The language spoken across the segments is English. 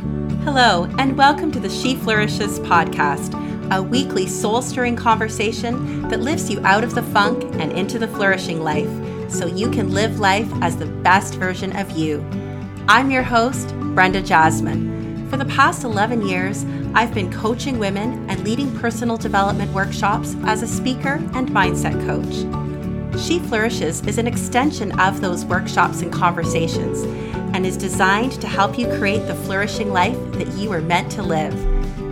Hello, and welcome to the She Flourishes podcast, a weekly soul stirring conversation that lifts you out of the funk and into the flourishing life so you can live life as the best version of you. I'm your host, Brenda Jasmin. For the past 11 years, I've been coaching women and leading personal development workshops as a speaker and mindset coach. She Flourishes is an extension of those workshops and conversations and is designed to help you create the flourishing life that you were meant to live.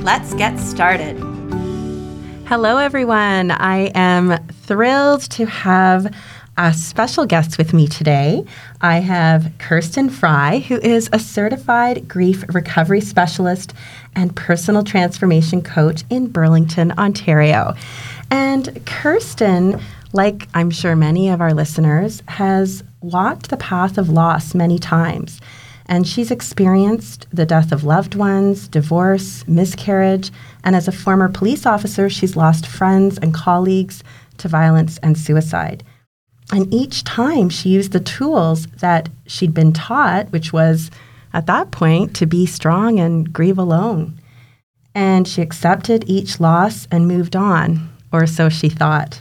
Let's get started. Hello, everyone. I am thrilled to have a special guest with me today. I have Kirsten Frey, who is a certified grief recovery specialist and personal transformation coach in Burlington, Ontario. And Kirsten, like I'm sure many of our listeners, has walked the path of loss many times. And she's experienced the death of loved ones, divorce, miscarriage, and as a former police officer, she's lost friends and colleagues to violence and suicide. And each time she used the tools that she'd been taught, which was at that point to be strong and grieve alone. And she accepted each loss and moved on, or so she thought.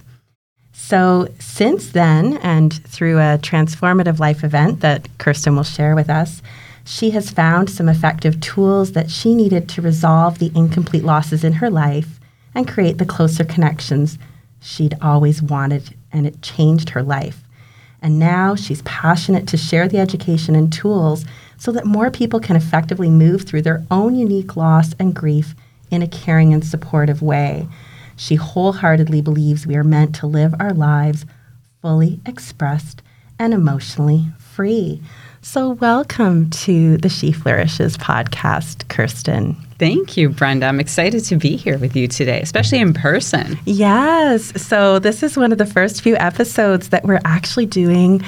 So, since then, and through a transformative life event that Kirsten will share with us, she has found some effective tools that she needed to resolve the incomplete losses in her life and create the closer connections she'd always wanted, and it changed her life. And now she's passionate to share the education and tools so that more people can effectively move through their own unique loss and grief in a caring and supportive way. She wholeheartedly believes we are meant to live our lives fully expressed and emotionally free. So, welcome to the She Flourishes podcast, Kirsten. Thank you, Brenda. I'm excited to be here with you today, especially in person. Yes. So, this is one of the first few episodes that we're actually doing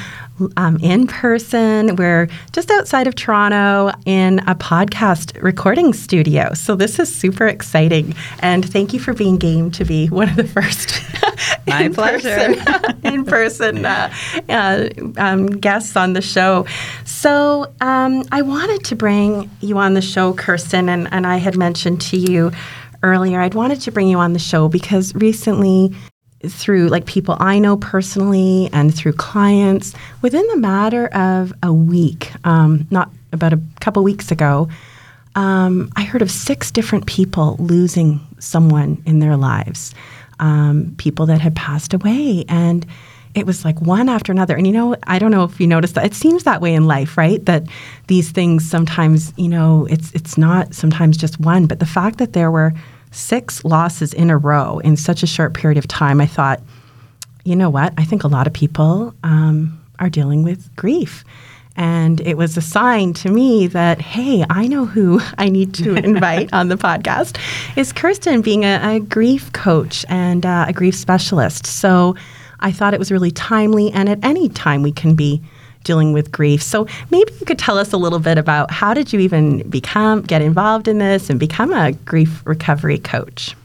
um, in person. We're just outside of Toronto in a podcast recording studio. So this is super exciting. And thank you for being game to be one of the first My in pleasure. Person, in person uh, uh, um, guests on the show. So um, I wanted to bring you on the show, Kirsten, and, and I had mentioned to you earlier, I'd wanted to bring you on the show because recently through like people I know personally and through clients within the matter of a week, um, not about a couple weeks ago, um, I heard of six different people losing someone in their lives, um, people that had passed away. And it was like one after another. And you know, I don't know if you noticed that. It seems that way in life, right? That these things sometimes, you know, it's it's not sometimes just one, but the fact that there were six losses in a row in such a short period of time, I thought, you know what? I think a lot of people um, are dealing with grief. And it was a sign to me that, hey, I know who I need to invite on the podcast is Kirsten, being a, a grief coach and uh, a grief specialist. So I thought it was really timely, and at any time we can be dealing with grief. So maybe you could tell us a little bit about how did you even become get involved in this and become a grief recovery coach?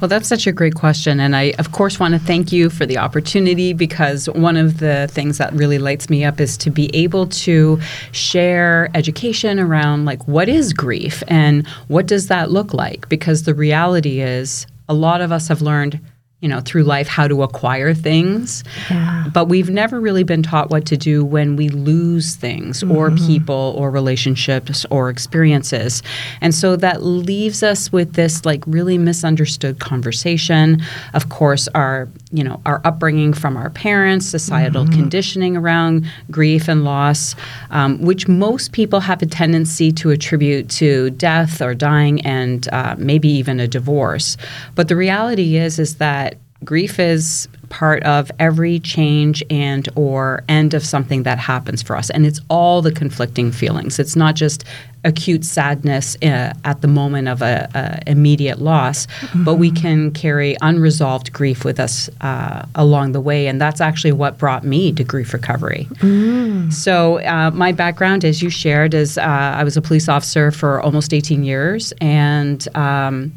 Well, that's such a great question. And I, of course, want to thank you for the opportunity because one of the things that really lights me up is to be able to share education around like what is grief and what does that look like? Because the reality is, a lot of us have learned you know, through life how to acquire things. Yeah. But we've never really been taught what to do when we lose things mm-hmm. or people or relationships or experiences. And so that leaves us with this like really misunderstood conversation. Of course, our, you know, our upbringing from our parents, societal mm-hmm. conditioning around grief and loss, um, which most people have a tendency to attribute to death or dying and uh, maybe even a divorce. But the reality is, is that grief is part of every change and or end of something that happens for us. And it's all the conflicting feelings. It's not just acute sadness uh, at the moment of a, a immediate loss mm-hmm. but we can carry unresolved grief with us uh, along the way. And that's actually what brought me to grief recovery. Mm. so uh, my background as you shared is uh, i was a police officer for almost 18 years. And um,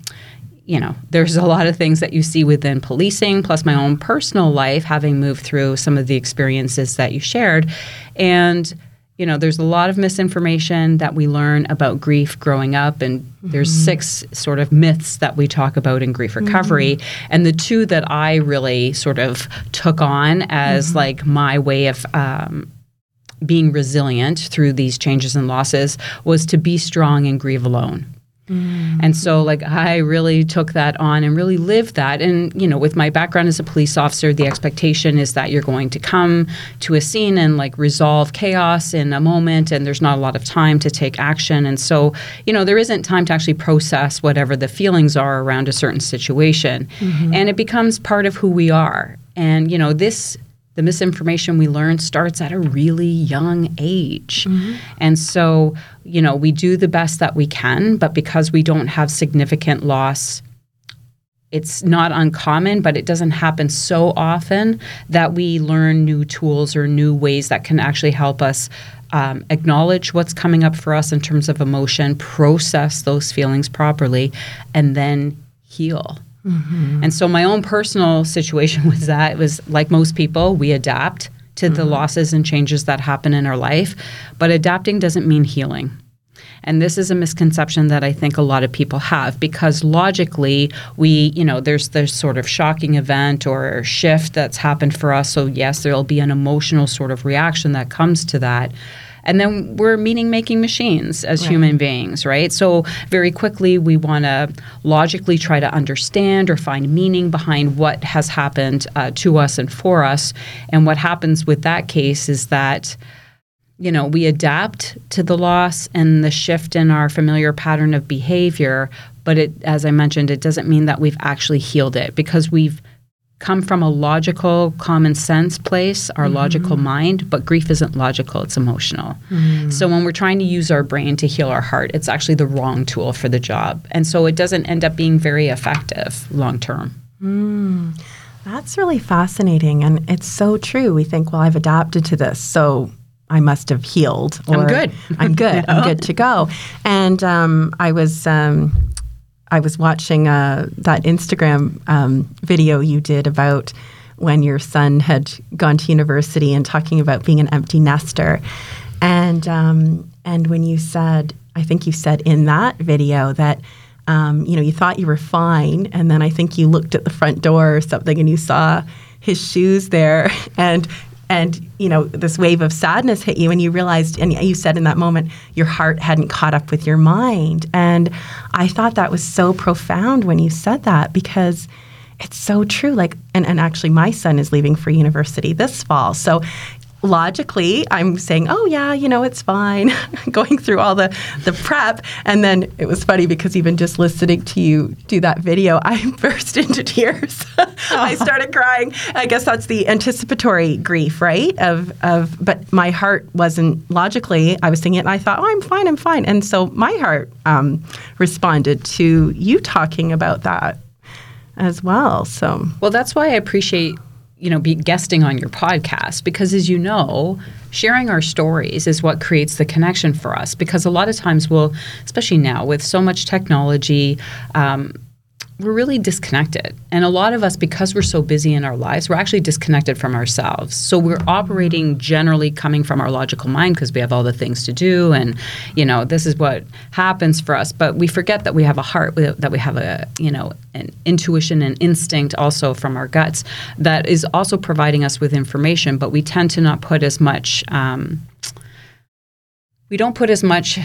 you know, there's a lot of things that you see within policing, plus my own personal life, having moved through some of the experiences that you shared. And, you know, there's a lot of misinformation that we learn about grief growing up, and mm-hmm. there's six sort of myths that we talk about in grief recovery. Mm-hmm. And the two that I really sort of took on as mm-hmm. like my way of um, being resilient through these changes and losses was to be strong and grieve alone. Mm-hmm. And so, like, I really took that on and really lived that. And, you know, with my background as a police officer, the expectation is that you're going to come to a scene and, like, resolve chaos in a moment, and there's not a lot of time to take action. And so, you know, there isn't time to actually process whatever the feelings are around a certain situation. Mm-hmm. And it becomes part of who we are. And, you know, this the misinformation we learn starts at a really young age. Mm-hmm. And so, you know, we do the best that we can, but because we don't have significant loss, it's not uncommon, but it doesn't happen so often that we learn new tools or new ways that can actually help us um, acknowledge what's coming up for us in terms of emotion, process those feelings properly, and then heal. Mm-hmm. And so my own personal situation was that it was like most people, we adapt to mm-hmm. the losses and changes that happen in our life, but adapting doesn't mean healing. And this is a misconception that I think a lot of people have because logically we, you know, there's this sort of shocking event or shift that's happened for us. So yes, there'll be an emotional sort of reaction that comes to that. And then we're meaning making machines as right. human beings, right? So very quickly we want to logically try to understand or find meaning behind what has happened uh, to us and for us. And what happens with that case is that you know, we adapt to the loss and the shift in our familiar pattern of behavior, but it as I mentioned, it doesn't mean that we've actually healed it because we've come from a logical, common sense place, our mm-hmm. logical mind, but grief isn't logical, it's emotional. Mm. So when we're trying to use our brain to heal our heart, it's actually the wrong tool for the job. And so it doesn't end up being very effective long term. Mm. That's really fascinating. And it's so true. We think, well, I've adapted to this. So I must have healed. Or, I'm good. I'm good. I'm good to go. And um, I was um, I was watching uh, that Instagram um, video you did about when your son had gone to university and talking about being an empty nester, and um, and when you said, I think you said in that video that. Um, you know, you thought you were fine, and then I think you looked at the front door or something, and you saw his shoes there, and and you know this wave of sadness hit you and you realized and you said in that moment your heart hadn't caught up with your mind. And i thought that was so profound when you said that because it's so true. Like and, and actually my son is leaving for university this fall. So logically I'm saying, oh yeah, you know, it's fine, going through all the the prep, and then it was funny because even just listening to you do that video, I burst into tears. I started crying. I guess that's the anticipatory grief, right? Of of, but my heart wasn't logically. I was thinking it, and I thought, oh, I'm fine, I'm fine, and so my heart um, responded to you talking about that as well. So well, that's why I appreciate you know, be guesting on your podcast because as you know, sharing our stories is what creates the connection for us because a lot of times we'll, especially now with so much technology, um, we're really disconnected. And a lot of us, because we're so busy in our lives, we're actually disconnected from ourselves. So we're operating generally coming from our logical mind because we have all the things to do. And, you know, this is what happens for us. But we forget that we have a heart, that we have a, you know, an intuition and instinct also from our guts that is also providing us with information. But we tend to not put as much, um, we don't put as much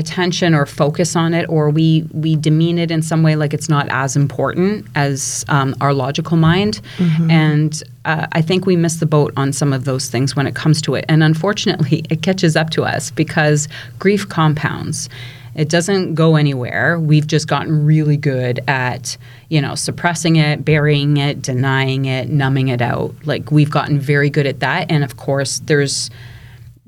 attention or focus on it or we we demean it in some way like it's not as important as um, our logical mind. Mm-hmm. and uh, i think we miss the boat on some of those things when it comes to it. And unfortunately it catches up to us because grief compounds. It doesn't go anywhere. We've just gotten really good at you know suppressing it burying it denying it numbing it out. Like we've gotten very good at that. And of course there's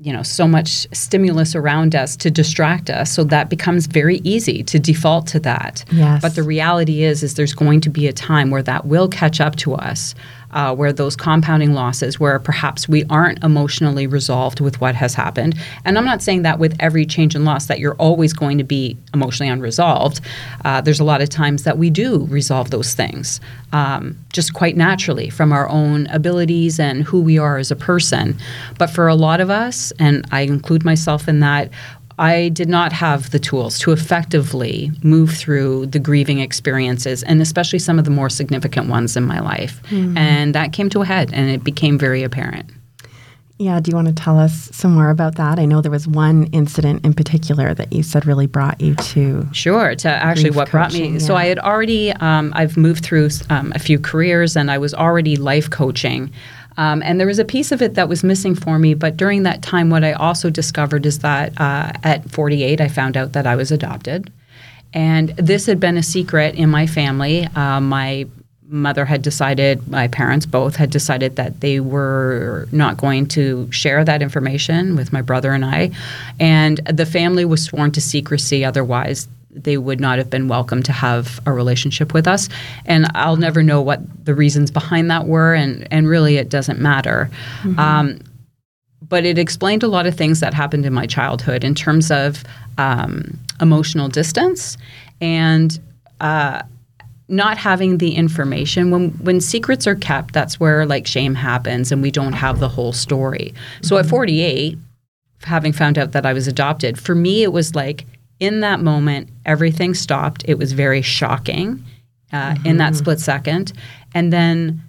you know so much stimulus around us to distract us so that becomes very easy to default to that yes. but the reality is is there's going to be a time where that will catch up to us uh, where those compounding losses, where perhaps we aren't emotionally resolved with what has happened. And I'm not saying that with every change in loss that you're always going to be emotionally unresolved. Uh, there's a lot of times that we do resolve those things um, just quite naturally from our own abilities and who we are as a person. But for a lot of us, and I include myself in that, I did not have the tools to effectively move through the grieving experiences, and especially some of the more significant ones in my life. Mm-hmm. And that came to a head, and it became very apparent. Yeah, do you want to tell us some more about that? I know there was one incident in particular that you said really brought you to. Sure, to actually what brought me. Yeah. So I had already, um, I've moved through um, a few careers, and I was already life coaching. Um, and there was a piece of it that was missing for me. But during that time, what I also discovered is that uh, at 48, I found out that I was adopted. And this had been a secret in my family. Uh, my mother had decided, my parents both had decided that they were not going to share that information with my brother and I. And the family was sworn to secrecy, otherwise, they would not have been welcome to have a relationship with us. And I'll never know what the reasons behind that were, and, and really it doesn't matter. Mm-hmm. Um, but it explained a lot of things that happened in my childhood in terms of um, emotional distance and uh, not having the information when when secrets are kept that's where like shame happens and we don't have the whole story so at mm-hmm. 48 having found out that i was adopted for me it was like in that moment, everything stopped. It was very shocking uh, mm-hmm. in that mm-hmm. split second. And then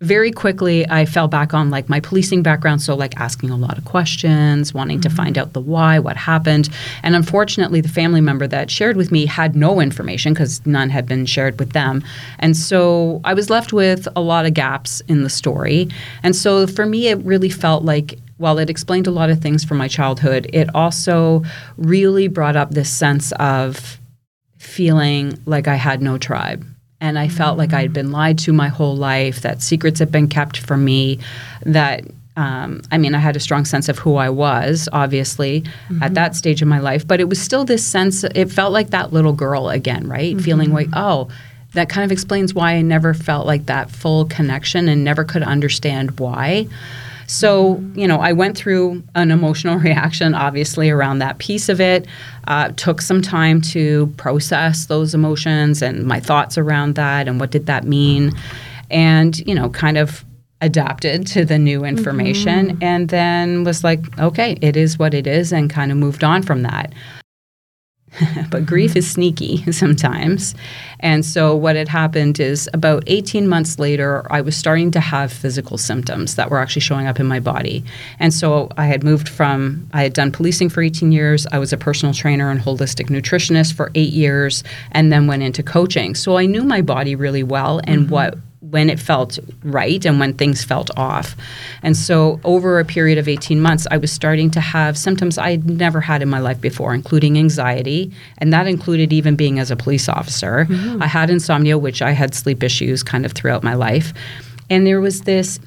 very quickly, I fell back on like my policing background. So, like asking a lot of questions, wanting mm-hmm. to find out the why, what happened. And unfortunately, the family member that shared with me had no information because none had been shared with them. And so I was left with a lot of gaps in the story. And so for me, it really felt like while it explained a lot of things from my childhood, it also really brought up this sense of feeling like I had no tribe. And I felt like I had been lied to my whole life, that secrets had been kept from me, that um, I mean, I had a strong sense of who I was, obviously, mm-hmm. at that stage of my life, but it was still this sense, it felt like that little girl again, right? Mm-hmm. Feeling like, oh, that kind of explains why I never felt like that full connection and never could understand why. So, you know, I went through an emotional reaction, obviously, around that piece of it. Uh, took some time to process those emotions and my thoughts around that and what did that mean. And, you know, kind of adapted to the new information mm-hmm. and then was like, okay, it is what it is, and kind of moved on from that. but grief is sneaky sometimes. And so, what had happened is about 18 months later, I was starting to have physical symptoms that were actually showing up in my body. And so, I had moved from, I had done policing for 18 years, I was a personal trainer and holistic nutritionist for eight years, and then went into coaching. So, I knew my body really well and mm-hmm. what when it felt right and when things felt off. And so, over a period of 18 months, I was starting to have symptoms I'd never had in my life before, including anxiety. And that included even being as a police officer. Mm-hmm. I had insomnia, which I had sleep issues kind of throughout my life. And there was this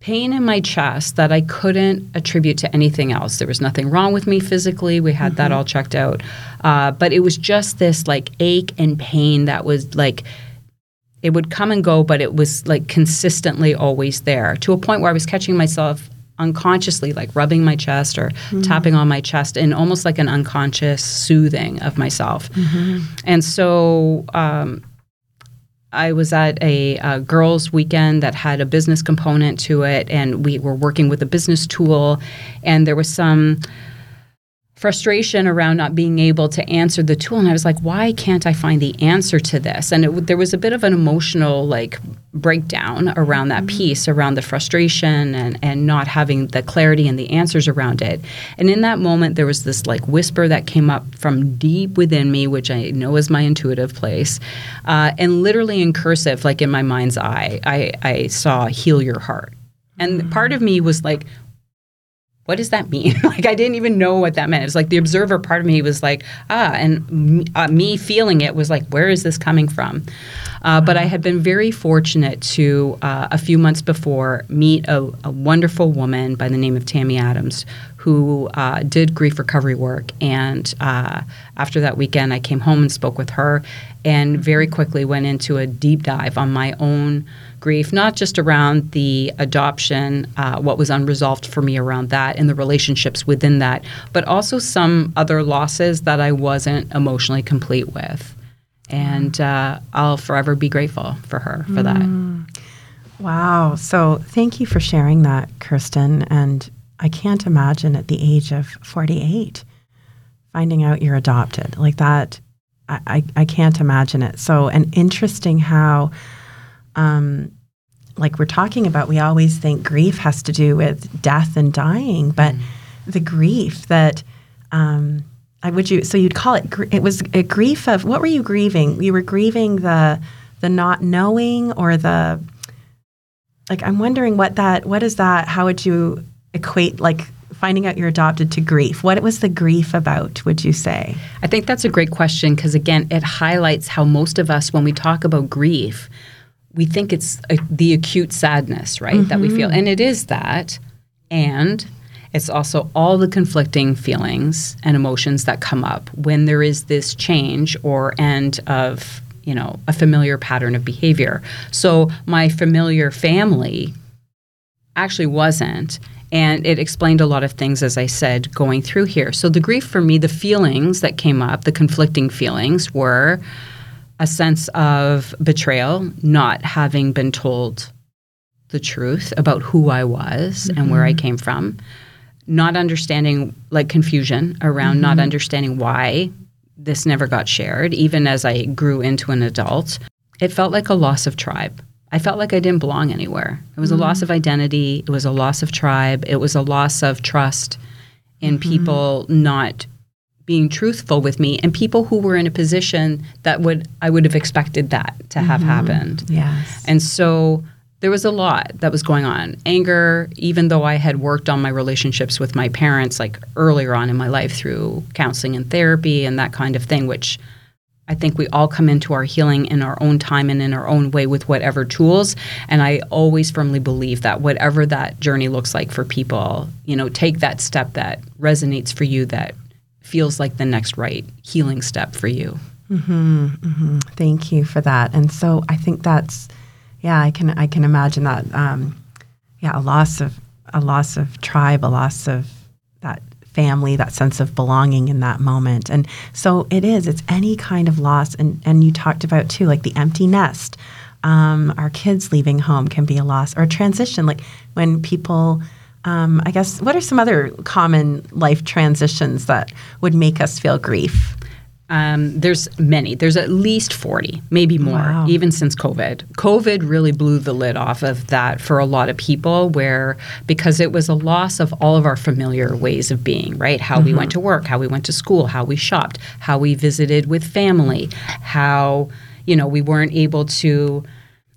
pain in my chest that I couldn't attribute to anything else. There was nothing wrong with me physically. We had mm-hmm. that all checked out. Uh, but it was just this like ache and pain that was like, it would come and go, but it was like consistently always there to a point where I was catching myself unconsciously, like rubbing my chest or mm-hmm. tapping on my chest in almost like an unconscious soothing of myself. Mm-hmm. And so, um, I was at a, a, girls' weekend that had a business component to it, and we were working with a business tool, and there was some frustration around not being able to answer the tool. And i was like why can't i find the answer to this? And it, there was a bit of an emotional like breakdown around that mm-hmm. piece around the frustration and, and not having the clarity and the answers around it. And in that moment there was this like whisper that came up from deep within me which i know is my intuitive place uh, and literally in cursive like in my mind's eye i, I saw heal your heart. And part of me was like, what does that mean? like I didn't even know what that meant. It's like the observer part of me was like, ah, and uh, me feeling it was like, where is this coming from? Uh, but I had been very fortunate to uh, a few months before meet a, a, wonderful woman by the name of Tammy Adams, who uh, did grief recovery work. And uh, after that weekend, I came home and spoke with her and very quickly went into a deep dive on my own grief, not just around the adoption, uh, what was unresolved for me around that, and the relationships within that, but also some other losses that I wasn't emotionally complete with. And uh, I'll forever be grateful for her for that. Mm. Wow. So thank you for sharing that, Kirsten. And I can't imagine at the age of 48 finding out you're adopted like that. I, I can't imagine it. So, and interesting how, um, like we're talking about, we always think grief has to do with death and dying, but mm. the grief that, um, I would you so you'd call it it was a grief of what were you grieving? You were grieving the the not knowing or the like I'm wondering what that what is that how would you equate like finding out you're adopted to grief. What was the grief about, would you say? I think that's a great question because, again, it highlights how most of us, when we talk about grief, we think it's a, the acute sadness, right, mm-hmm. that we feel. Mm-hmm. And it is that. And it's also all the conflicting feelings and emotions that come up when there is this change or end of you know a familiar pattern of behavior so my familiar family actually wasn't and it explained a lot of things, as I said, going through here. So the grief for me, the feelings that came up, the conflicting feelings were a sense of betrayal, not having been told the truth about who I was mm-hmm. and where I mm-hmm. came from, not understanding, like confusion around mm-hmm. not understanding why this never got shared, even as I grew into an adult. It felt like a loss of tribe. I felt like I didn't belong anywhere. It was mm-hmm. a loss mm-hmm. of identity. It was a loss of tribe. It was a loss of trust in mm-hmm. people not being truthful with me and people who were in a position that would I would have expected that to have mm-hmm. happened. Yes. And so there was a lot that was going on. Anger, even though I had worked on my relationships with my parents like earlier on in my life through counseling and therapy and that kind of thing, which I think we all come into our healing in our own time and in our own way with whatever tools. And I always firmly believe that whatever that journey looks like for people, you know, take that step that resonates for you, that feels like the next right healing step for you. Mm-hmm, mm-hmm. Thank you for that. And so I think that's, yeah, I can I can imagine that. Um, yeah, a loss of a loss of tribe, a loss of that family, that sense of belonging in that moment. And so it is, it's any kind of loss. And, and you talked about too, like the empty nest. Um, our kids leaving home can be a loss or a transition, like when people. Um, I guess what are some other common life transitions that would make us feel grief? Um, there's many. There's at least 40, maybe more, wow. even since COVID. COVID really blew the lid off of that for a lot of people, where because it was a loss of all of our familiar ways of being, right? How mm-hmm. we went mm-hmm. to work, how we went to school, how we shopped, how we visited with family, how, you know, we weren't able to,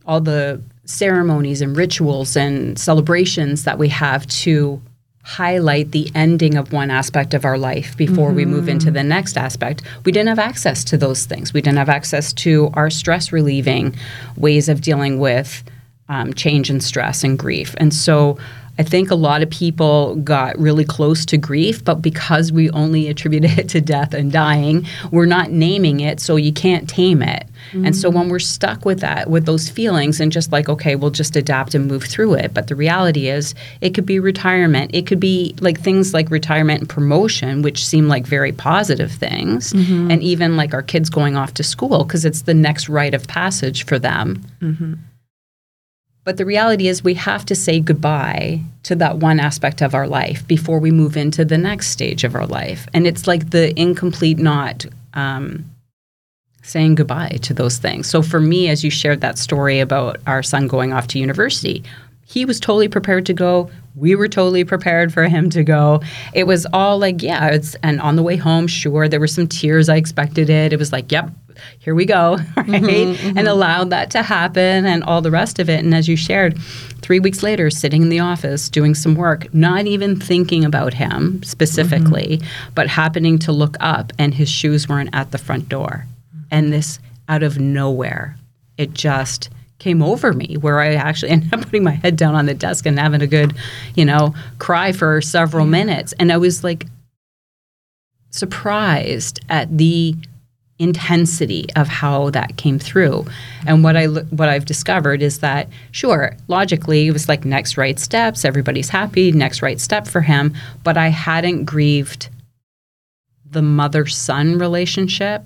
all the ceremonies and rituals and celebrations that we have to highlight the ending of one aspect of our life before mm-hmm. we move into the next aspect. We didn't have access to those things. We didn't have access to our stress relieving ways of dealing with um, change and stress and grief. And so I think a lot of people got really close to grief, but because we only attributed it to death and dying, we're not naming it, so you can't tame it. Mm-hmm. And so when we're stuck with that, with those feelings, and just like, okay, we'll just adapt and move through it. But the reality is, it could be retirement. It could be like things like retirement and promotion, which seem like very positive things. Mm-hmm. And even like our kids going off to school, because it's the next rite of passage for them. Mm-hmm. But the reality is, we have to say goodbye to that one aspect of our life before we move into the next stage of our life. And it's like the incomplete not um, saying goodbye to those things. So for me, as you shared that story about our son going off to university, he was totally prepared to go. We were totally prepared for him to go. It was all like, yeah, it's and on the way home, sure, there were some tears. I expected it. It was like, yep, here we go, right? Mm-hmm, mm-hmm. And allowed that to happen and all the rest of it. And as you shared, three weeks later, sitting in the office doing some work, not even thinking about him specifically, mm-hmm. but happening to look up and his shoes weren't at the front door. And this out of nowhere, it just came over me where I actually ended up putting my head down on the desk and having a good, you know, cry for several minutes. And I was like surprised at the intensity of how that came through. And what I what I've discovered is that sure, logically it was like next right steps, everybody's happy, next right step for him, but I hadn't grieved the mother-son relationship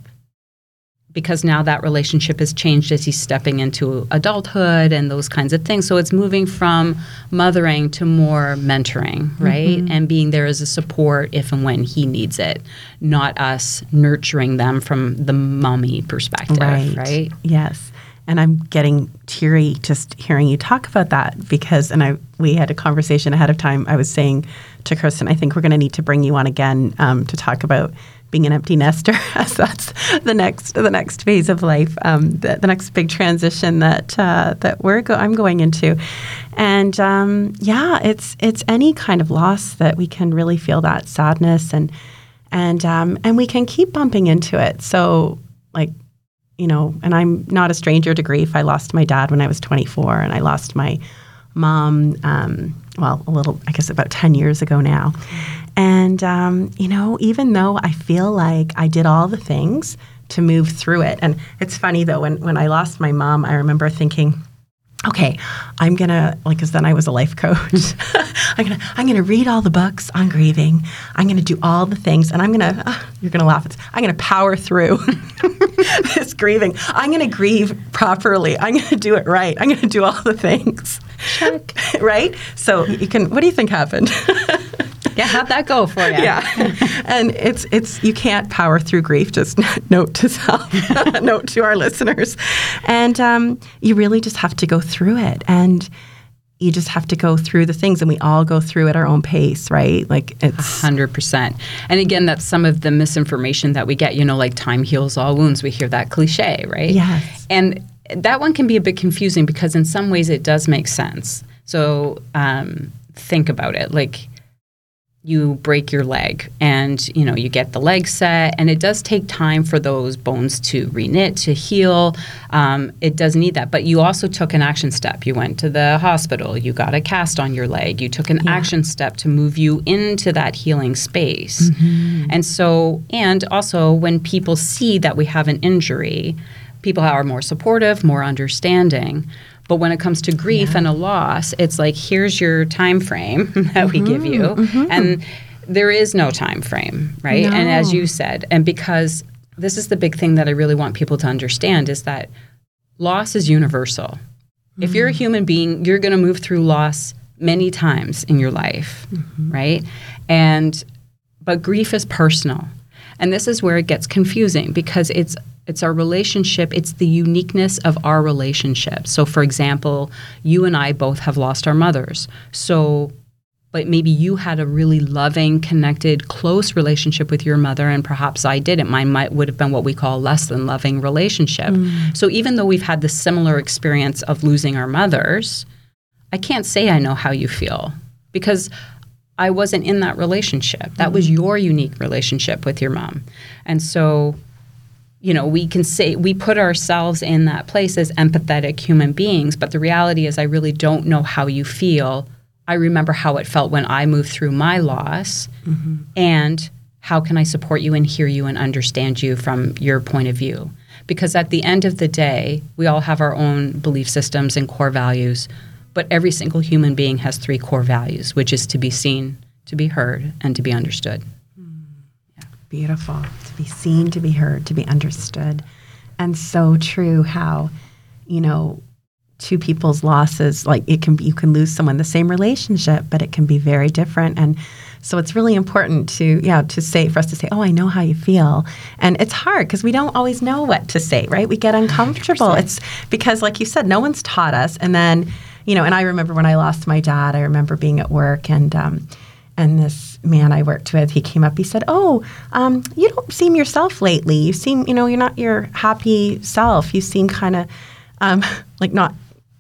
because now that relationship has changed as he's stepping into adulthood and those kinds of things. So it's moving from mothering to more mentoring, right? Mm-hmm. And being there as a support if and when he needs it, not us nurturing them from the mommy perspective, right? right? Yes. And I'm getting teary just hearing you talk about that because, and I we had a conversation ahead of time. I was saying to Kirsten, I think we're going to need to bring you on again um, to talk about being an empty nester as that's the next the next phase of life, um, the, the, next big transition that uh, that we're go- I'm going into, and um, yeah, it's it's any kind of loss that we can really feel that sadness and and um, and we can keep bumping into it. So like you know, and I'm not a stranger to grief. I lost my dad when I was 24, and I lost my mom. Um, well, a little, I guess, about 10 years ago now. And, um, you know, even though I feel like I did all the things to move through it, and it's funny though, when, when I lost my mom, I remember thinking, okay, I'm gonna like because then I was a life coach. I'm gonna I'm gonna read all the books on grieving. I'm gonna do all the things, and I'm gonna uh, you're gonna laugh. It's, I'm gonna power through this grieving. I'm gonna grieve properly. I'm gonna do it right. I'm gonna do all the things. Check. right? So you can. What do you think happened? Yeah, how'd that go for you? Yeah, and it's it's you can't power through grief. Just note to self, note to our listeners, and um, you really just have to go through it, and you just have to go through the things, and we all go through at our own pace, right? Like it's hundred percent. And again, that's some of the misinformation that we get. You know, like time heals all wounds. We hear that cliche, right? Yes, and that one can be a bit confusing because in some ways it does make sense. So um, think about it, like you break your leg and you know you get the leg set. And it does take time for those bones to reknit to heal. Um, it does need that. But you also took an action step. You went to the hospital. You got a cast on your leg. You took an yeah. action step to move you into that healing space. Mm-hmm. and so and also when people see that we have an injury people are more supportive more understanding but when it comes to grief yeah. and a loss, it's like here's your time frame that mm-hmm, we give you, mm-hmm. and there is no time frame, right? No. And as you said, and because this is the big thing that I really want people to understand is that loss is universal. Mm-hmm. If you're a mm. human being, you're going to move through loss many times in your life, mm-hmm. right? And but grief is personal. And this is where it gets confusing because it's it's our relationship, it's the uniqueness of our relationship. So, for example, you and I both have lost our mothers. So, but maybe you had a really loving, connected, close relationship with your mother, and perhaps I didn't. Mine might would have been what we call less than loving relationship. Mm. So even though we've had the similar experience of losing our mothers, I can't say I know how you feel because I wasn't in that relationship. That mm. was your unique relationship with your mom, and so you know, we can say we put ourselves in that place as empathetic human beings, but the reality is, I really don't know how you feel. I remember how it felt when I moved through my loss, mm-hmm. and how can I support you and hear you and understand you from your point of view? Because at the end of the day, we all have our own belief systems and core values, but every single human being has three core values, which is to be seen, to be heard, and to be understood. Beautiful. To be seen, to be heard, to be understood. And so true how, you know, two people's losses, like it can be, you can lose someone the same relationship, but it can be very different. And so it's really important to, yeah, to say, for us to say, oh, I know how you feel. And it's hard because we don't always know what to say, right? We get uncomfortable. 100%. It's because, like you said, no one's taught us. And then, you know, and I remember when I lost my dad, I remember being at work and, um, and this man I worked with, he came up. He said, "Oh, um, you don't seem yourself lately. You seem, you know, you're not your happy self. You seem kind of um, like not,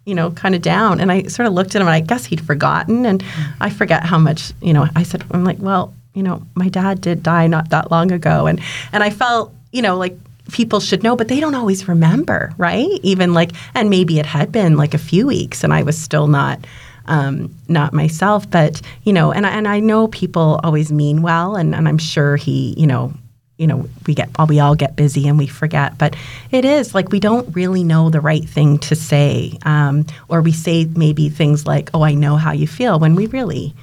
you know, kind of down." And I sort of looked at him, and I guess he'd forgotten. And I forget how much, you know. I said, "I'm like, well, you know, my dad did die not that long ago," and and I felt, you know, like people should know, but they don't always remember, right? Even like, and maybe it had been like a few weeks and I was still not. Um, not myself, but you know, and I, and I know people always mean well, and, and I'm sure he, you know, you know, we get we all get busy and we forget, but it is like we don't really know the right thing to say, um, or we say maybe things like, "Oh, I know how you feel," when we really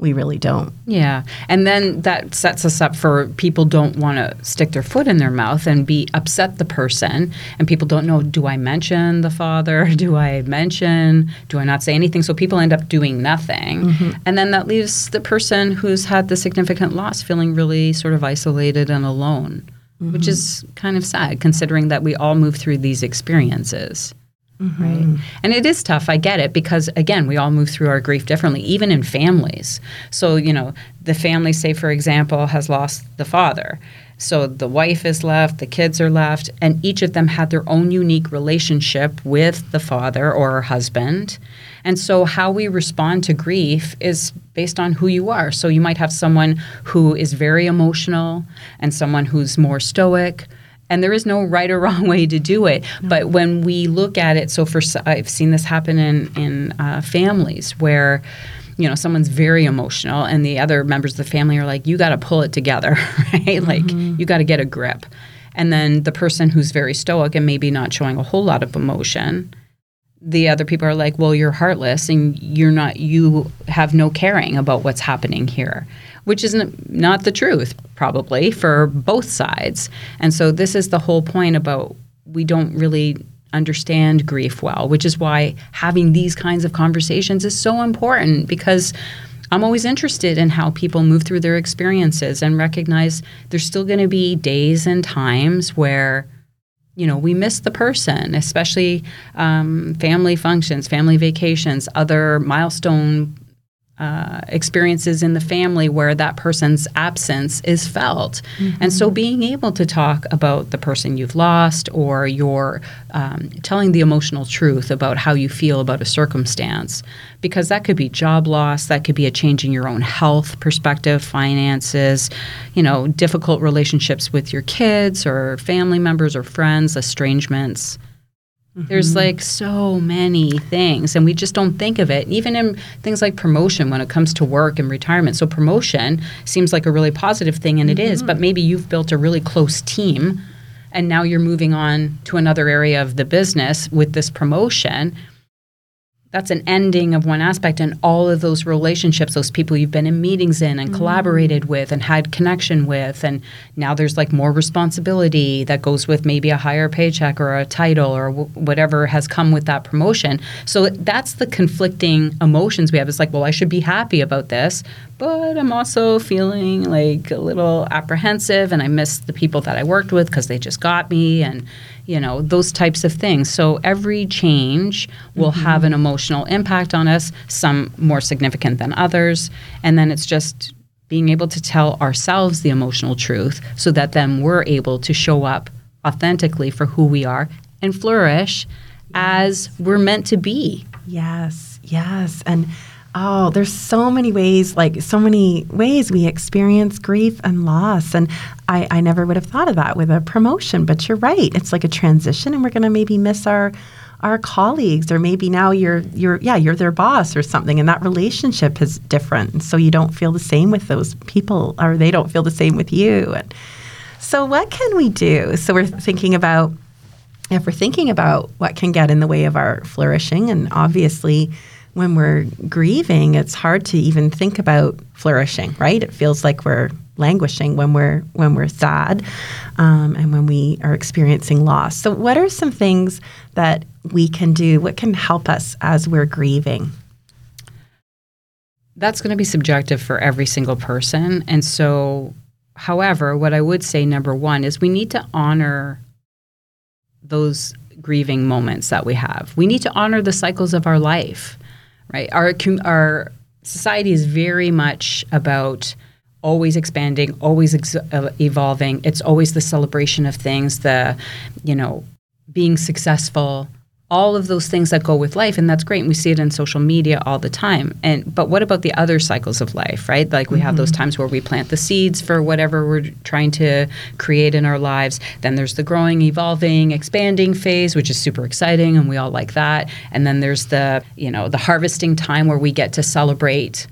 we really don't. Yeah. And then that sets us up for people don't want to stick their foot in their mouth and be upset the person. And people don't know do I mention the father? Do I mention? Do I not say anything? So people end up doing nothing. Mm-hmm. And then that leaves the person who's had the significant loss feeling really sort of isolated and alone, mm-hmm. which is kind of sad considering that we all move through these experiences. Mm-hmm. Right. And it is tough. I get it because, again, we all move through our grief differently, even in families. So, you know, the family, say, for example, has lost the father. So the wife is left, the kids are left, and each of them had their own unique relationship with the father or husband. And so, how we respond to grief is based on who you are. So, you might have someone who is very emotional and someone who's more stoic and there is no right or wrong way to do it. No. But when we look at it, so for I've seen this happen in in uh, families where you know someone's very emotional and the other members of the family are like you got to pull it together right mm-hmm. like you got to get a grip and then the person who's very stoic and maybe not showing a whole lot of emotion the other people are like well you're heartless and you're not you have no caring about what's happening here which is not not the truth, probably, for both sides. And so, this is the whole point about we don't really understand grief well, which is why having these kinds of conversations is so important because. I'm always interested in how people move through their experiences and recognize there's still going to be days and times where you know we miss the person especially um, family functions family vacations other milestone uh, experiences in the family where that person's absence is felt. Mm-hmm. And so being able to talk about the person you've lost or you're um, telling the emotional truth about how you feel about a circumstance, because that could be job loss, that could be a change in your own health perspective, finances, you know, difficult relationships with your kids or family members or friends, estrangements. Mm-hmm. There's like so many things, and we just don't think of it. Even in things like promotion, when it comes to work and retirement. So, promotion seems like a really positive thing, and mm-hmm. it is, but mm-hmm. maybe you've built a really close team, and now you're moving on to another area of the business with this promotion that's an ending of one aspect and all of those relationships those people you've been in meetings in and mm-hmm. collaborated with and had connection with and now there's like more responsibility that goes with maybe a higher paycheck or a title or w- whatever has come with that promotion so that's the conflicting emotions we have it's like well i should be happy about this but i'm also feeling like a little apprehensive and i miss the people that i worked with because they just got me and you know, those types of things. So every change will mm-hmm. have an emotional impact on us, some more significant than others. And then it's just being able to tell ourselves the emotional truth so that then we're able to show up authentically for who we are and flourish as we're meant to be. Yes, yes. And Oh, there's so many ways, like so many ways we experience grief and loss. And I, I never would have thought of that with a promotion, but you're right. It's like a transition and we're gonna maybe miss our our colleagues or maybe now you're you're yeah, you're their boss or something and that relationship is different. So you don't feel the same with those people or they don't feel the same with you. And so what can we do? So we're thinking about if we're thinking about what can get in the way of our flourishing and obviously when we're grieving, it's hard to even think about flourishing, right? It feels like we're languishing when we're when we're sad um, and when we are experiencing loss. So, what are some things that we can do? What can help us as we're grieving? That's going to be subjective for every single person, and so. However, what I would say, number one, is we need to honor those grieving moments that we have. We need to honor the cycles of our life right? Our our society is very much about always expanding, always ex- uh, evolving. It's always the celebration of things, the you know, being successful, all of those things that go with life and that's great and we see it in social media all the time. And but what about the other cycles of life right? Like we mm-hmm. have those times where we plant the seeds for whatever we're trying to create in our lives. Then there's the growing evolving expanding phase which is super exciting and we all like that. And then there's the you know the harvesting time where we get to celebrate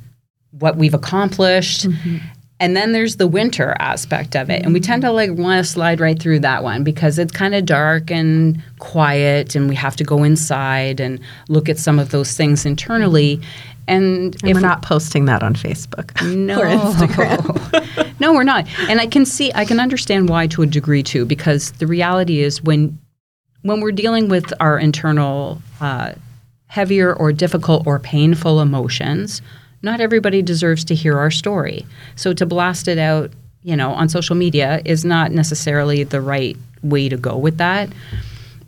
what we've accomplished. Mm-hmm. And then there's the winter aspect of it. And we tend to like want to slide right through that one because it's kind of dark and quiet and we have to go inside and look at some of those things internally. And, and we're not posting that on Facebook no. or Instagram. no, we're not. And I can see I can understand why to a degree too because the reality is when when we're dealing with our internal uh, heavier or difficult or painful emotions, not everybody deserves to hear our story. So to blast it out, you know, on social media is not necessarily the right way to go with that.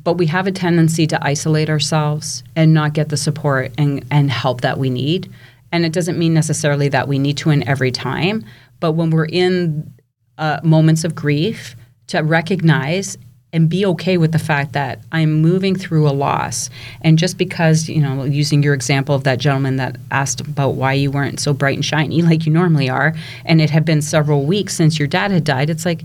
But we have a tendency to isolate ourselves and not get the support and, and help that we need. And it doesn't mean necessarily that we need to in every time, but when we're in uh, moments of grief, to recognize and be okay with the fact that I'm moving through a loss. And just because, you know, using your example of that gentleman that asked about why you weren't so bright and shiny like you normally are, and it had been several weeks since your dad had died, it's like,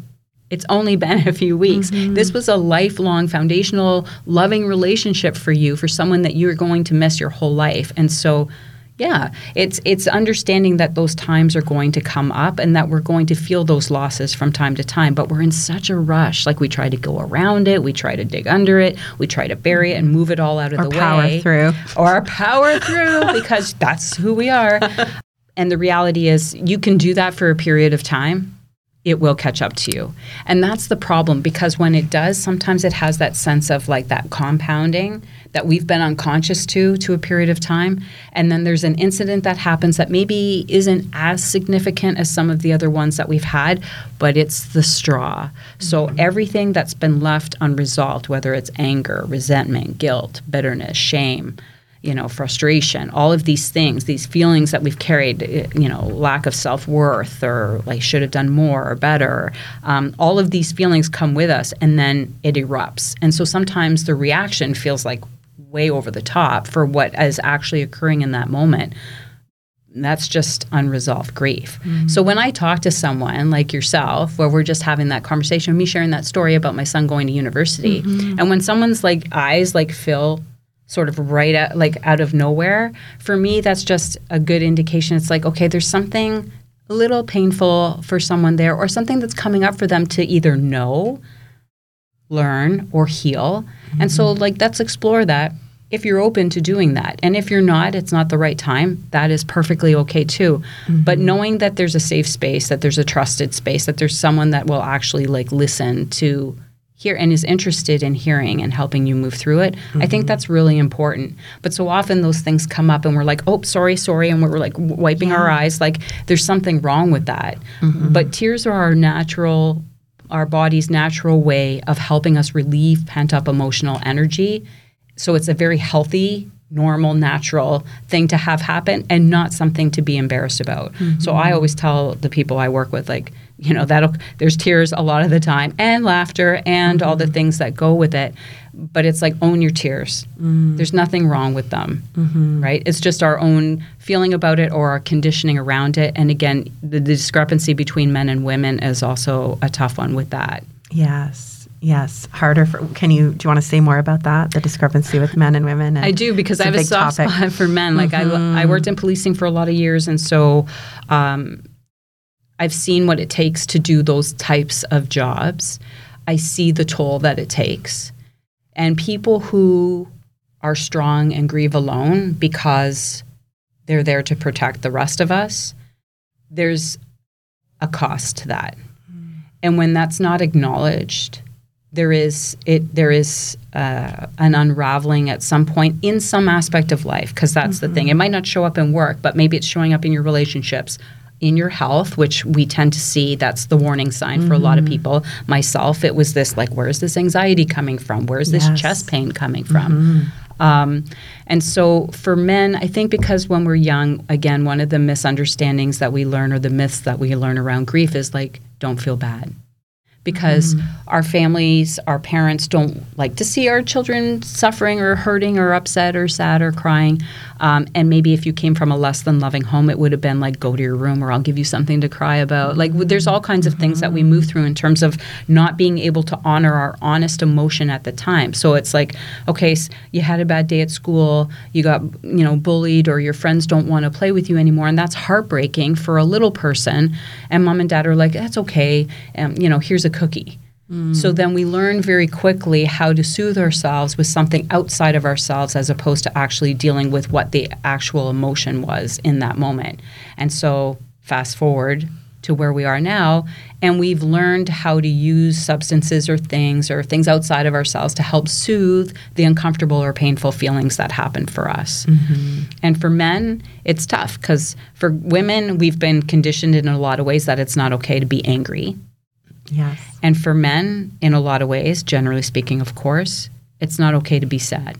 it's only been a few weeks. Mm-hmm. This was a lifelong, foundational, loving relationship for you, for someone that you're going to miss your whole life. And so, yeah, it's it's understanding that those times are going to come up and that we're going to feel those losses from time to time, but we're in such a rush. Like we try to go around it, we try to dig under it, we try to bury it and move it all out of or the power way. Power through. Or power through because that's who we are. and the reality is you can do that for a period of time it will catch up to you. And that's the problem because when it does, sometimes it has that sense of like that compounding that we've been unconscious to to a period of time. And then there's an incident that happens that maybe isn't as significant as some of the other ones that we've had, but it's the straw. So mm-hmm. everything that's been left unresolved, whether it's anger, resentment, guilt, bitterness, shame, you know, frustration, all of these things, these feelings that we've carried, eh, you know, lack of self worth or like should have done more or better. Um, all of these feelings come with us and then it erupts. And so sometimes the reaction feels like way over the top for what is actually occurring in that moment. That's just unresolved grief. Mm-hmm. So when I talk to someone like yourself, where we're just having that conversation, me sharing that story about my son going to university, mm-hmm. and when someone's like eyes like fill sort of right out like out of nowhere for me that's just a good indication it's like okay there's something a little painful for someone there or something that's coming up for them to either know learn or heal mm-hmm. and so mm-hmm. like let's explore that if you're open to doing that and if you're not it's not the right time that is perfectly okay too mm-hmm. but knowing that there's a safe space that there's a trusted space that there's someone that will actually like listen to hear and is interested in hearing and helping you move through it. Mm-hmm. I think mm-hmm. that's really important. But so often those things come up and we're like, "Oh, sorry, sorry," and we're like wiping yeah. our eyes like there's something wrong with that. Mm-hmm. But tears are our natural our body's natural way of helping us relieve pent up emotional energy. So it's a very healthy normal, natural thing to have happen and not something to be embarrassed about. Mm-hmm. So I always tell the people I work with, like, you know, that'll there's tears a lot of the time and laughter and mm-hmm. all the mm-hmm. things that go with it. But it's like own your tears. Mm. There's nothing wrong with them, mm-hmm. right? It's just our own feeling about it or our conditioning around it. And again, the, the discrepancy between men and women is also a tough one with that. Yes. Yes, harder for. Can you? Do you want to say more about that? The discrepancy with men and women. And I do because I have a, a soft topic. spot for men. Like mm-hmm. I, I worked in policing for a lot of years, and so um, I've seen what it takes to do those types of jobs. I see the toll that it takes, and people who are strong and grieve alone because they're there to protect the rest of us. There's a cost to that, mm. and when that's not acknowledged there is it there is uh, an unraveling at some point in some aspect of life because that's mm-hmm. the thing it might not show up in work but maybe it's showing up in your relationships in your health which we tend to see that's the warning sign mm-hmm. for a lot of mm-hmm. people myself it was this like where's this anxiety coming from where's this yes. chest pain coming from mm-hmm. um, and so for men i think because when we're young again one of the misunderstandings that we learn or the myths that we learn around grief is like don't feel bad because mm-hmm our families, our parents don't like to see our children suffering or hurting or upset or sad or crying. Um, and maybe if you came from a less than loving home, it would have been like, go to your room or I'll give you something to cry about. Like, there's all kinds of things that we move through in terms of not being able to honor our honest emotion at the time. So it's like, okay, you had a bad day at school, you got, you know, bullied, or your friends don't want to play with you anymore. And that's heartbreaking for a little person. And mom and dad are like, that's okay. Um, you know, here's a cookie Mm. So then we learn very quickly how to soothe ourselves with something outside of ourselves as opposed to actually dealing with what the actual emotion was in that moment. And so fast forward to where we are now, and we've learned how to use substances or things or things outside of ourselves to help soothe the uncomfortable or painful feelings that happen for us. Mm-hmm. And for men, it's tough because for women, we've been conditioned in a lot of ways that it's not okay to be angry. Yes. And for men, in a lot of ways, generally speaking, of course, it's not okay to be sad.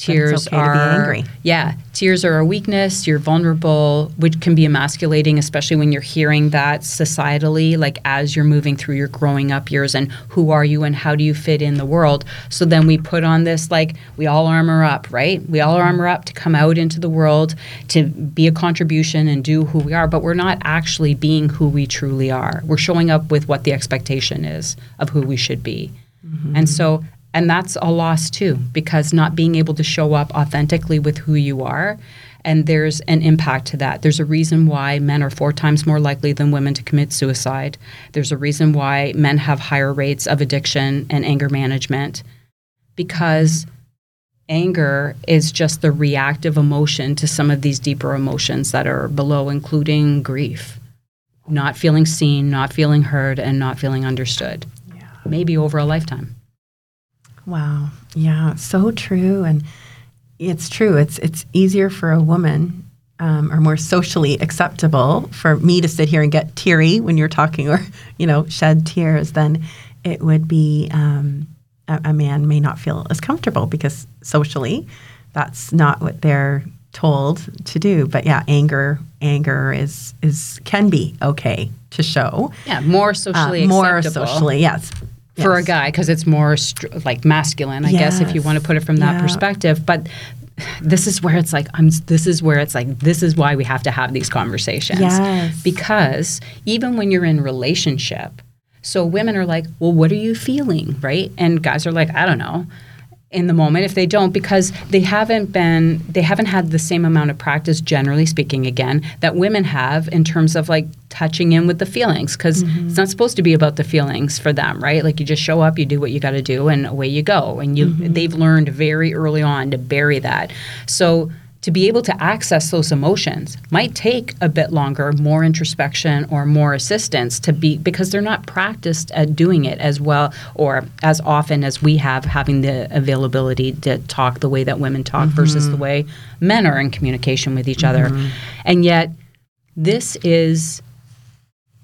Tears okay are yeah. Tears are a weakness. You're vulnerable, which can be emasculating, especially when you're hearing that societally, like as you're moving through your growing up years and who are you and how do you fit in the world. So then we put on this like we all armor up, right? We all armor up to come out into the world to be a contribution and do who we are, but we're not actually being who we truly are. We're showing up with what the expectation is of who we should be. Mm-hmm. And so and that's a loss too, because not being able to show up authentically with who you are, and there's an impact to that. There's a reason why men are four times more likely than women to commit suicide. There's a reason why men have higher rates of addiction and anger management, because anger is just the reactive emotion to some of these deeper emotions that are below, including grief, not feeling seen, not feeling heard, and not feeling understood. Yeah. Maybe over a lifetime. Wow. Yeah, so true. And it's true. It's it's easier for a woman um, or more socially acceptable for me to sit here and get teary when you're talking or, you know, shed tears than it would be um, a, a man may not feel as comfortable because socially that's not what they're told to do. But yeah, anger anger is is can be okay to show. Yeah, more socially uh, more socially, yes for a guy because it's more like masculine, I yes. guess, if you want to put it from that yeah. perspective. But this is where it's like I'm. This is where it's like this is why we have to have these conversations yes. because even when you're in relationship, so women are like, well, what are you feeling, right? And guys are like, I don't know in the moment if they don't because they haven't been they haven't had the same amount of practice generally speaking again that women have in terms of like touching in with the feelings because mm-hmm. it's not supposed to be about the feelings for them right like you just show up you do what you got to do and away you go and you mm-hmm. they've learned very early on to bury that so to be able to access those emotions might take a bit longer, more introspection or more assistance to be because they're not practiced at doing it as well or as often as we have having the availability to talk the way that women talk mm-hmm. versus the way men are in communication with each mm-hmm. other. And yet this is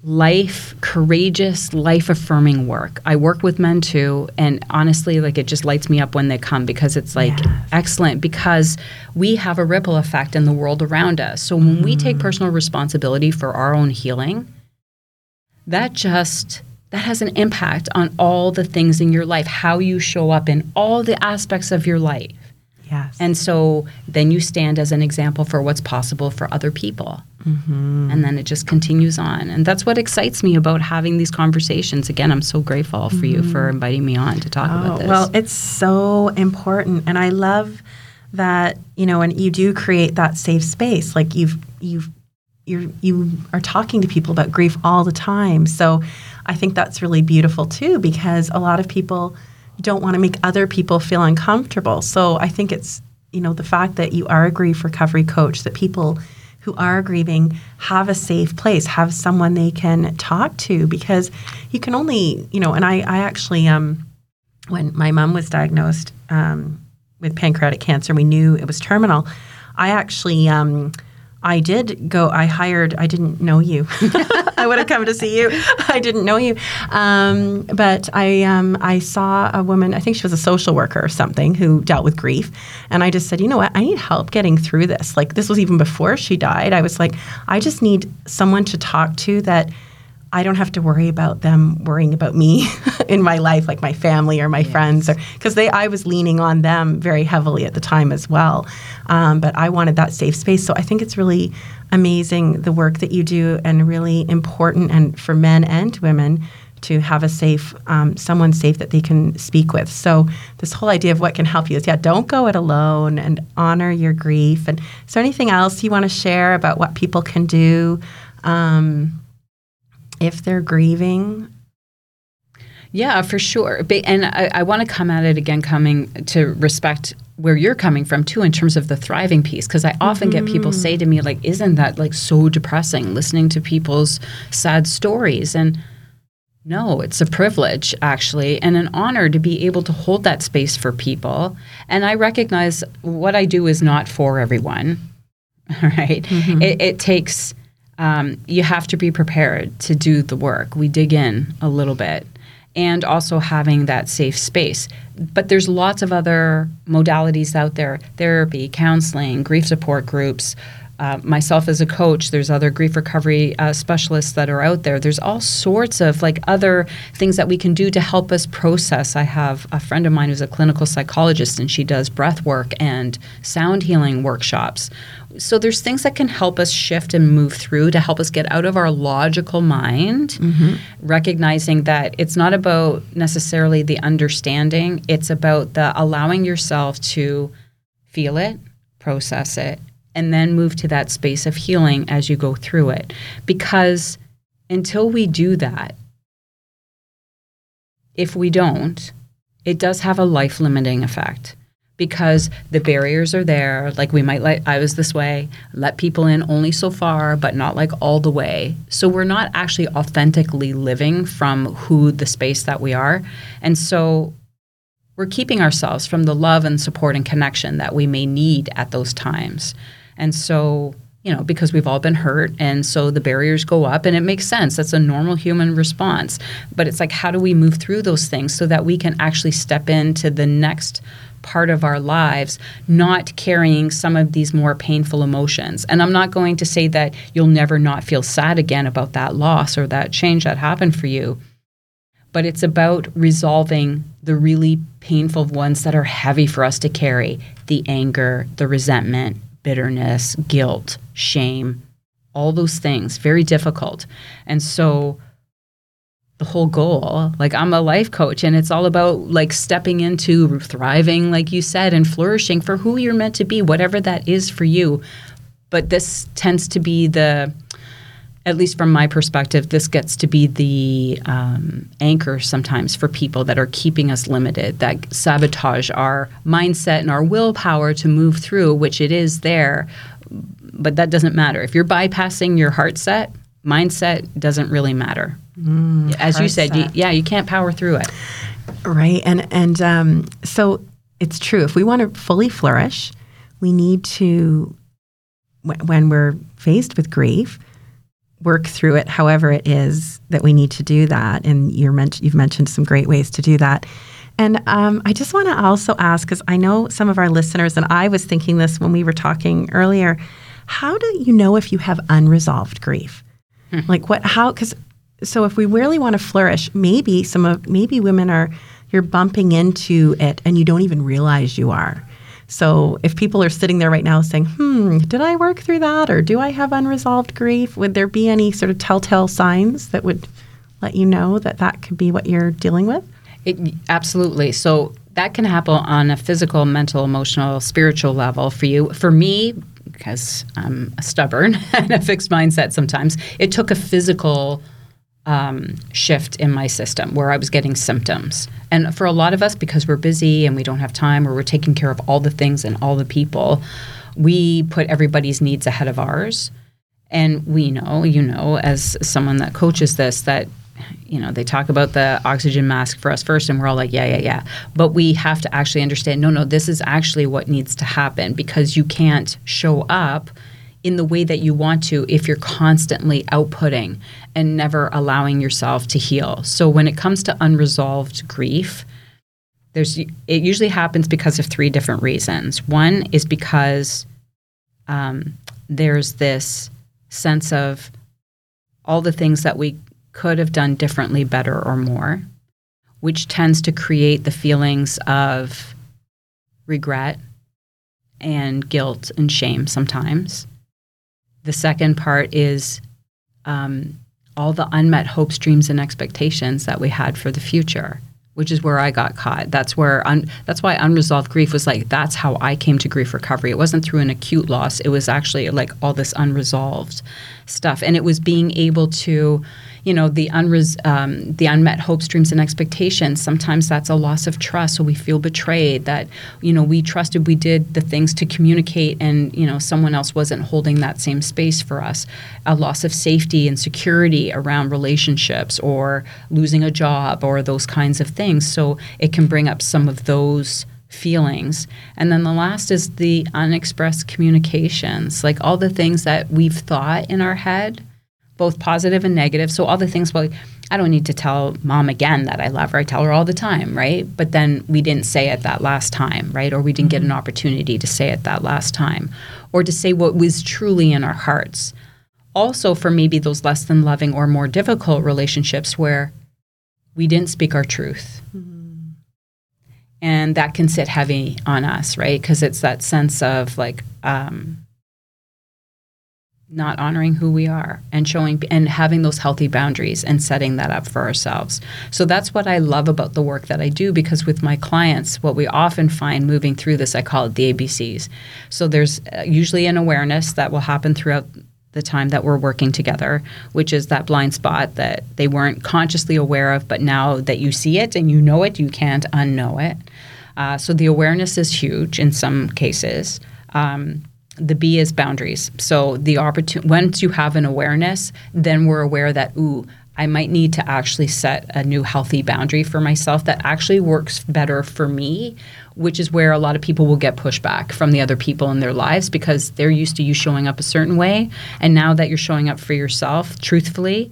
life courageous life affirming work i work with men too and honestly like it just lights me up when they come because it's like excellent because we have a ripple effect in the world around us so when mm. we take mm. personal responsibility for our own healing that just that has an impact on all the things in your life how you show up in all the aspects of your life Yes. And so then you stand as an example for what's possible for other people. Mm-hmm. And then it just continues on. And that's what excites me about having these conversations. Again, I'm so grateful for mm-hmm. you for mm-hmm. inviting me on to talk oh, about this. Well, it's so important. And I love that, you know, and you do create that safe space. Like you've, you've, you you are talking to people about grief all the time. So I think that's really beautiful too, because a lot of people don't want to make other people feel uncomfortable. So I think it's, you know, the fact that you are a grief recovery coach, that people who are grieving have a safe place, have someone they can talk to because you can only, you know, and I, I actually, um, when my mom was diagnosed um, with pancreatic cancer, we knew it was terminal. I actually, um, I did go. I hired. I didn't know you. I would have come to see you. I didn't know you, um, but I um, I saw a woman. I think she was a social worker or something who dealt with grief, and I just said, you know what? I need help getting through this. Like this was even before she died. I was like, I just need someone to talk to that I don't have to worry about them worrying about me in my life, like my family or my yes. friends, because they I was leaning on them very heavily at the time as well. Um, but I wanted that safe space, so I think it's really amazing the work that you do, and really important, and for men and women to have a safe um, someone safe that they can speak with so this whole idea of what can help you is yeah don't go it alone and honor your grief and is there anything else you want to share about what people can do um, if they're grieving? Yeah, for sure. And I, I want to come at it again, coming to respect where you're coming from too, in terms of the thriving piece. Because I often mm-hmm. get people say to me, like, "Isn't that like so depressing?" Listening to people's sad stories, and no, it's a privilege actually, and an honor to be able to hold that space for people. And I recognize what I do is not for everyone. Right? Mm-hmm. It, it takes um, you have to be prepared to do the work. We dig in a little bit. And also having that safe space. But there's lots of other modalities out there therapy, counseling, grief support groups, uh, myself as a coach, there's other grief recovery uh, specialists that are out there. There's all sorts of like other things that we can do to help us process. I have a friend of mine who's a clinical psychologist, and she does breath work and sound healing workshops. So there's things that can help us shift and move through to help us get out of our logical mind, mm-hmm. recognizing that it's not about necessarily the understanding. It's about the allowing yourself to feel it, process it, and then move to that space of healing as you go through it. Because until we do that, if we don't, it does have a life limiting effect because the barriers are there. Like we might let, I was this way, let people in only so far, but not like all the way. So we're not actually authentically living from who the space that we are. And so we're keeping ourselves from the love and support and connection that we may need at those times. And so, you know, because we've all been hurt, and so the barriers go up, and it makes sense. That's a normal human response. But it's like, how do we move through those things so that we can actually step into the next part of our lives, not carrying some of these more painful emotions. And I'm not going to say that you'll never not feel sad again about that loss or that change that happened for you, but it's about resolving the really painful ones that are heavy for us to carry the anger, the resentment, bitterness, guilt, shame, all those things, very difficult. And so the whole goal, like I'm a life coach and it's all about like stepping into thriving, like you said, and flourishing for who you're meant to be, whatever that is for you. But this tends to be the at least from my perspective, this gets to be the um, anchor sometimes for people that are keeping us limited, that sabotage our mindset and our willpower to move through, which it is there. But that doesn't matter. If you're bypassing your heart set, mindset doesn't really matter. Mm, As you said, you, yeah, you can't power through it. Right. And, and um, so it's true. If we want to fully flourish, we need to, when we're faced with grief, work through it however it is that we need to do that. And you're meant, you've mentioned some great ways to do that. And um, I just want to also ask, because I know some of our listeners, and I was thinking this when we were talking earlier, how do you know if you have unresolved grief? Hmm. Like what, how, because so if we really want to flourish, maybe some of, maybe women are, you're bumping into it and you don't even realize you are. So if people are sitting there right now saying, hmm, did I work through that or do I have unresolved grief? Would there be any sort of telltale signs that would let you know that that could be what you're dealing with? It, absolutely. So that can happen on a physical, mental, emotional, spiritual level for you. For me, because I'm stubborn and a fixed mindset sometimes, it took a physical um, shift in my system where I was getting symptoms. And for a lot of us, because we're busy and we don't have time or we're taking care of all the things and all the people, we put everybody's needs ahead of ours. And we know, you know, as someone that coaches this, that you know, they talk about the oxygen mask for us first, and we're all like, yeah, yeah, yeah. But we have to actually understand no, no, this is actually what needs to happen because you can't show up in the way that you want to if you're constantly outputting and never allowing yourself to heal. So when it comes to unresolved grief, there's it usually happens because of three different reasons. One is because um, there's this sense of all the things that we could have done differently, better, or more, which tends to create the feelings of regret and guilt and shame sometimes. The second part is um, all the unmet hopes, dreams, and expectations that we had for the future, which is where I got caught. That's where un- that's why unresolved grief was like that's how I came to grief recovery. It wasn't through an acute loss. It was actually like all this unresolved stuff, and it was being able to you know the unres- um, the unmet hopes, dreams, and expectations. Sometimes that's a loss of trust, so we feel betrayed. That you know we trusted, we did the things to communicate, and you know someone else wasn't holding that same space for us. A loss of safety and security around relationships, or losing a job, or those kinds of things. So it can bring up some of those feelings. And then the last is the unexpressed communications, like all the things that we've thought in our head both positive and negative. So all the things, well, I don't need to tell mom again that I love her. I tell her all the time, right? But then we didn't say it that last time, right? Or we didn't get an mm-hmm. opportunity to say it that last time, or to say what was truly in our hearts. Also, for maybe those less than loving or more difficult relationships where we didn't speak our truth. Mm-hmm. And that can sit heavy on us, right? Because it's that sense of like, um, not honoring who we are and showing and having those healthy boundaries and setting that up for ourselves. So that's what I love about the work that I do because with my clients, what we often find moving through this, I call it the ABCs. So there's uh, usually an awareness that will happen throughout the time that we're working together, which is that blind spot that they weren't consciously aware of, but now that you see it and you know it, you can't unknow it. Uh, so the awareness is huge in some cases. Um, the B is boundaries. So the opportunity once you have an awareness, then we're aware that ooh, I might need to actually set a new healthy boundary for myself that actually works better for me, which is where a lot of people will get pushback from the other people in their lives because they're used to you showing up a certain way. And now that you're showing up for yourself truthfully,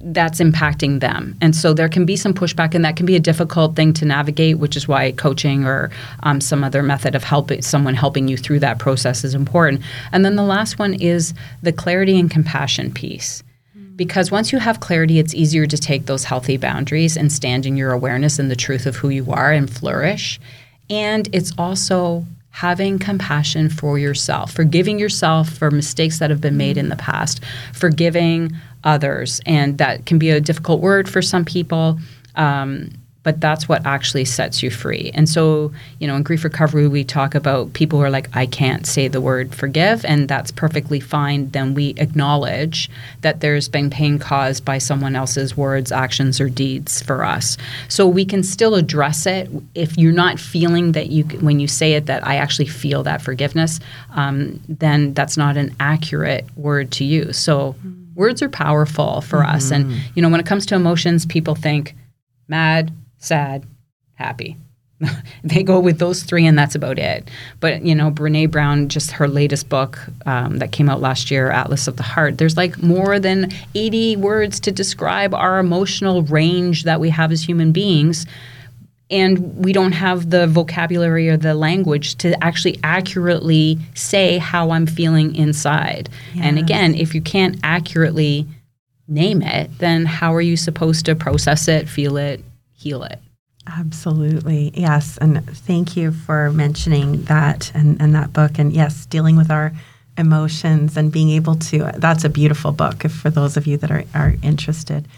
that's impacting them. And so there can be some pushback, and that can be a difficult thing to navigate, which is why coaching or um, some other method of helping someone helping you through that process is important. And then the last one is the clarity and compassion piece. Because once you have clarity, it's easier to take those healthy boundaries and stand in your awareness and the truth of who you are and flourish. And it's also having compassion for yourself, forgiving yourself for mistakes that have been made in the past, forgiving others. And that can be a difficult word for some people. Um, but that's what actually sets you free. And so, you know, in grief recovery, we talk about people who are like, I can't say the word forgive, and that's perfectly fine. Then we acknowledge that there's been pain caused by someone else's words, actions, or deeds for us. So we can still address it if you're not feeling that you, when you say it, that I actually feel that forgiveness, um, then that's not an accurate word to use. So, mm-hmm words are powerful for mm-hmm. us. And, you know, when it comes to emotions, people think mad, sad, happy. they go with those three, and that's about it. But you know, Brene Brown, just her latest book um, that came out last year, Atlas of the Heart. There's like more than 80 words to describe our emotional range that we have as human beings and we don't have the vocabulary or the language to actually accurately say how I'm feeling inside. Yes. And again, if you can't accurately name it, then how are you supposed to process it, feel it, heal it? Absolutely. Yes. And thank you for mentioning that and, and that book. And yes, dealing with our emotions and being able to, that's a beautiful book if, for those of you that are, are interested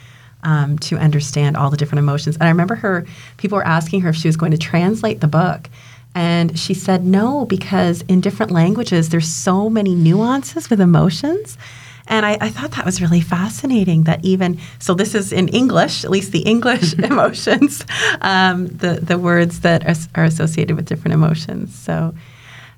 um, to understand all the different emotions. And I remember her, people were asking her if she was going to translate the book. And she said no, because in different languages, there's so many nuances with emotions. And I, I, thought that was really fascinating that even, so this is in English, at least the English emotions, um, the, the words that are, are, associated with different emotions. So,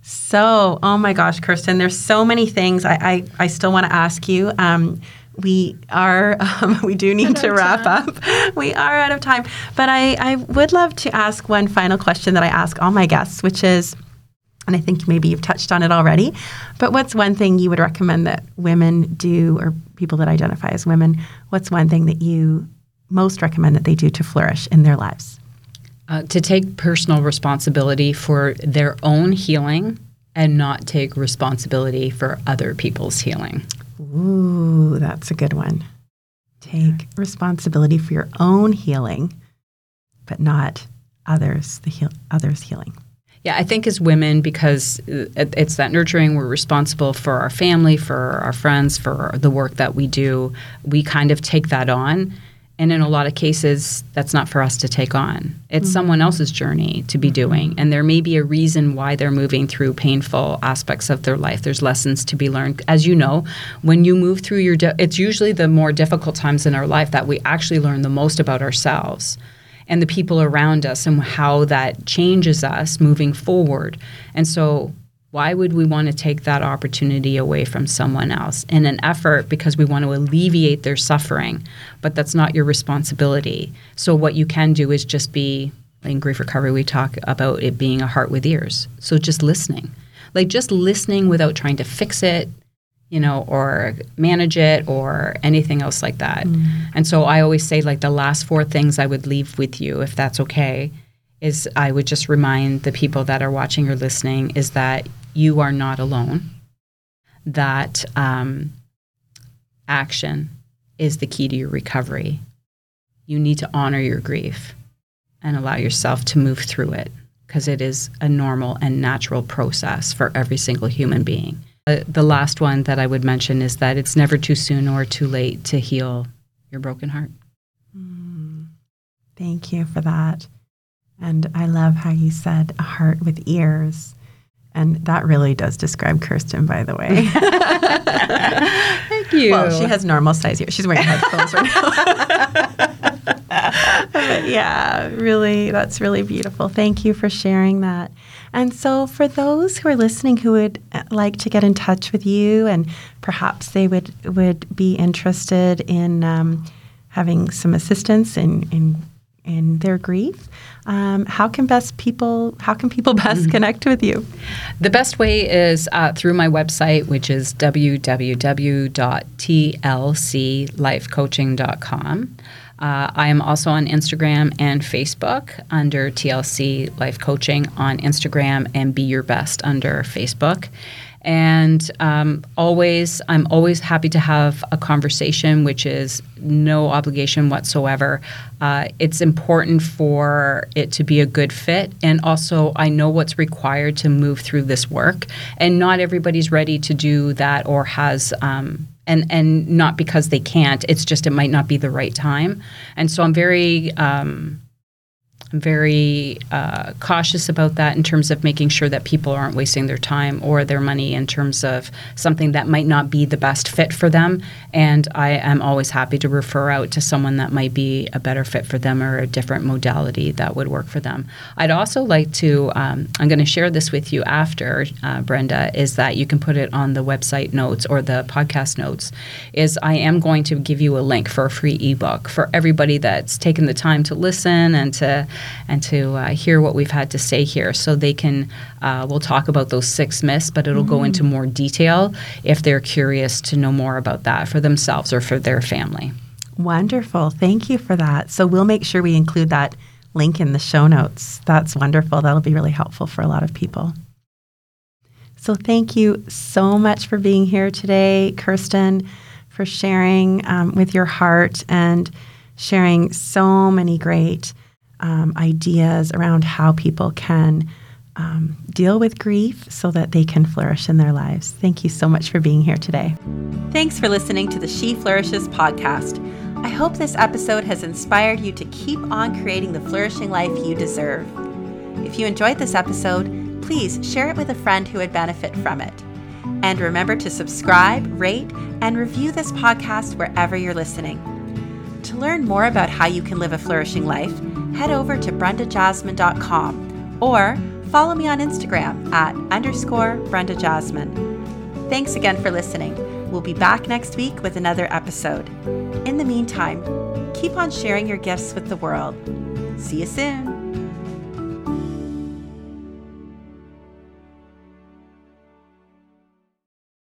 so, oh my gosh, Kirsten, there's so many things I, I, I still want to ask you. Um, we are um, we do need to wrap time. up we are out of time but I, I would love to ask one final question that i ask all my guests which is and i think maybe you've touched on it already but what's one thing you would recommend that women do or people that identify as women what's one thing that you most recommend that they do to flourish in their lives uh, to take personal responsibility for their own healing and not take responsibility for other people's healing Ooh, that's a good one. Take responsibility for your own healing, but not others, the heal- others healing. Yeah, I think as women, because it's that nurturing, we're responsible for our family, for our friends, for the work that we do. We kind of take that on. And in a lot of cases, that's not for us to take on. It's mm-hmm. someone else's journey to be doing. And there may be a reason why they're moving through painful aspects of their life. There's lessons to be learned. As you know, when you move through your, di- it's usually the more difficult times in our life that we actually learn the most about ourselves and the people around us and how that changes us moving forward. And so why would we want to take that opportunity away from someone else in an effort because we want to alleviate their suffering? But that's not your responsibility. So, what you can do is just be in grief recovery, we talk about it being a heart with ears. So, just listening. Like, just listening without trying to fix it, you know, or manage it or anything else like that. Mm. And so, I always say, like, the last four things I would leave with you, if that's okay, is I would just remind the people that are watching or listening is that you are not alone, that um, action is the key to your recovery. You need to honor your grief and allow yourself to move through it because it is a normal and natural process for every single human being. Uh, the last one that I would mention is that it's never too soon or too late to heal your broken heart. Mm, thank you for that. And I love how you said a heart with ears. And that really does describe Kirsten, by the way. Thank you. Well, she has normal size ears. She's wearing headphones right now. but yeah, really, that's really beautiful. Thank you for sharing that. And so, for those who are listening who would uh, like to get in touch with you, and perhaps they would would be interested in um, having some assistance in in in their grief. Um, how can best people how can people best mm-hmm. connect with you? The best way is uh, through my website, which is www.tlclifecoaching.com. Uh, I am also on Instagram and Facebook under TLC Life Coaching on Instagram and Be Your Best under Facebook. And um, always, I'm always happy to have a conversation, which is no obligation whatsoever. Uh, it's important for it to be a good fit. And also, I know what's required to move through this work. And not everybody's ready to do that or has. Um, and, and not because they can't, it's just it might not be the right time. And so I'm very um, I'm very uh, cautious about that in terms of making sure that people aren't wasting their time or their money in terms of something that might not be the best fit for them. And I am always happy to refer out to someone that might be a better fit for them or a different modality that would work for them. I'd also like to, um, I'm going to share this with you after, uh, Brenda, is that you can put it on the website notes or the podcast notes. Is I am going to give you a link for a free ebook for everybody that's taken the time to listen and to and to uh, hear what we've had to say here. So they can, uh, we'll talk about those six myths, but it'll mm-hmm. go into more detail if they're curious to know more about that for themselves or for their family. Wonderful. Thank you for that. So we'll make sure we include that link in the show notes. That's wonderful. That'll be really helpful for a lot of people. So thank you so much for being here today, Kirsten, for sharing um, with your heart and sharing so many great um, ideas around how people can um, deal with grief so that they can flourish in their lives. Thank you so much for being here today. Thanks for listening to the She Flourishes podcast. I hope this episode has inspired you to keep on creating the flourishing life you deserve. If you enjoyed this episode, please share it with a friend who would benefit from it. And remember to subscribe, rate, and review this podcast wherever you're listening. To learn more about how you can live a flourishing life, head over to brendajasmin.com or follow me on Instagram at underscore Brenda Jasmin. Thanks again for listening. We'll be back next week with another episode. In the meantime, keep on sharing your gifts with the world. See you soon.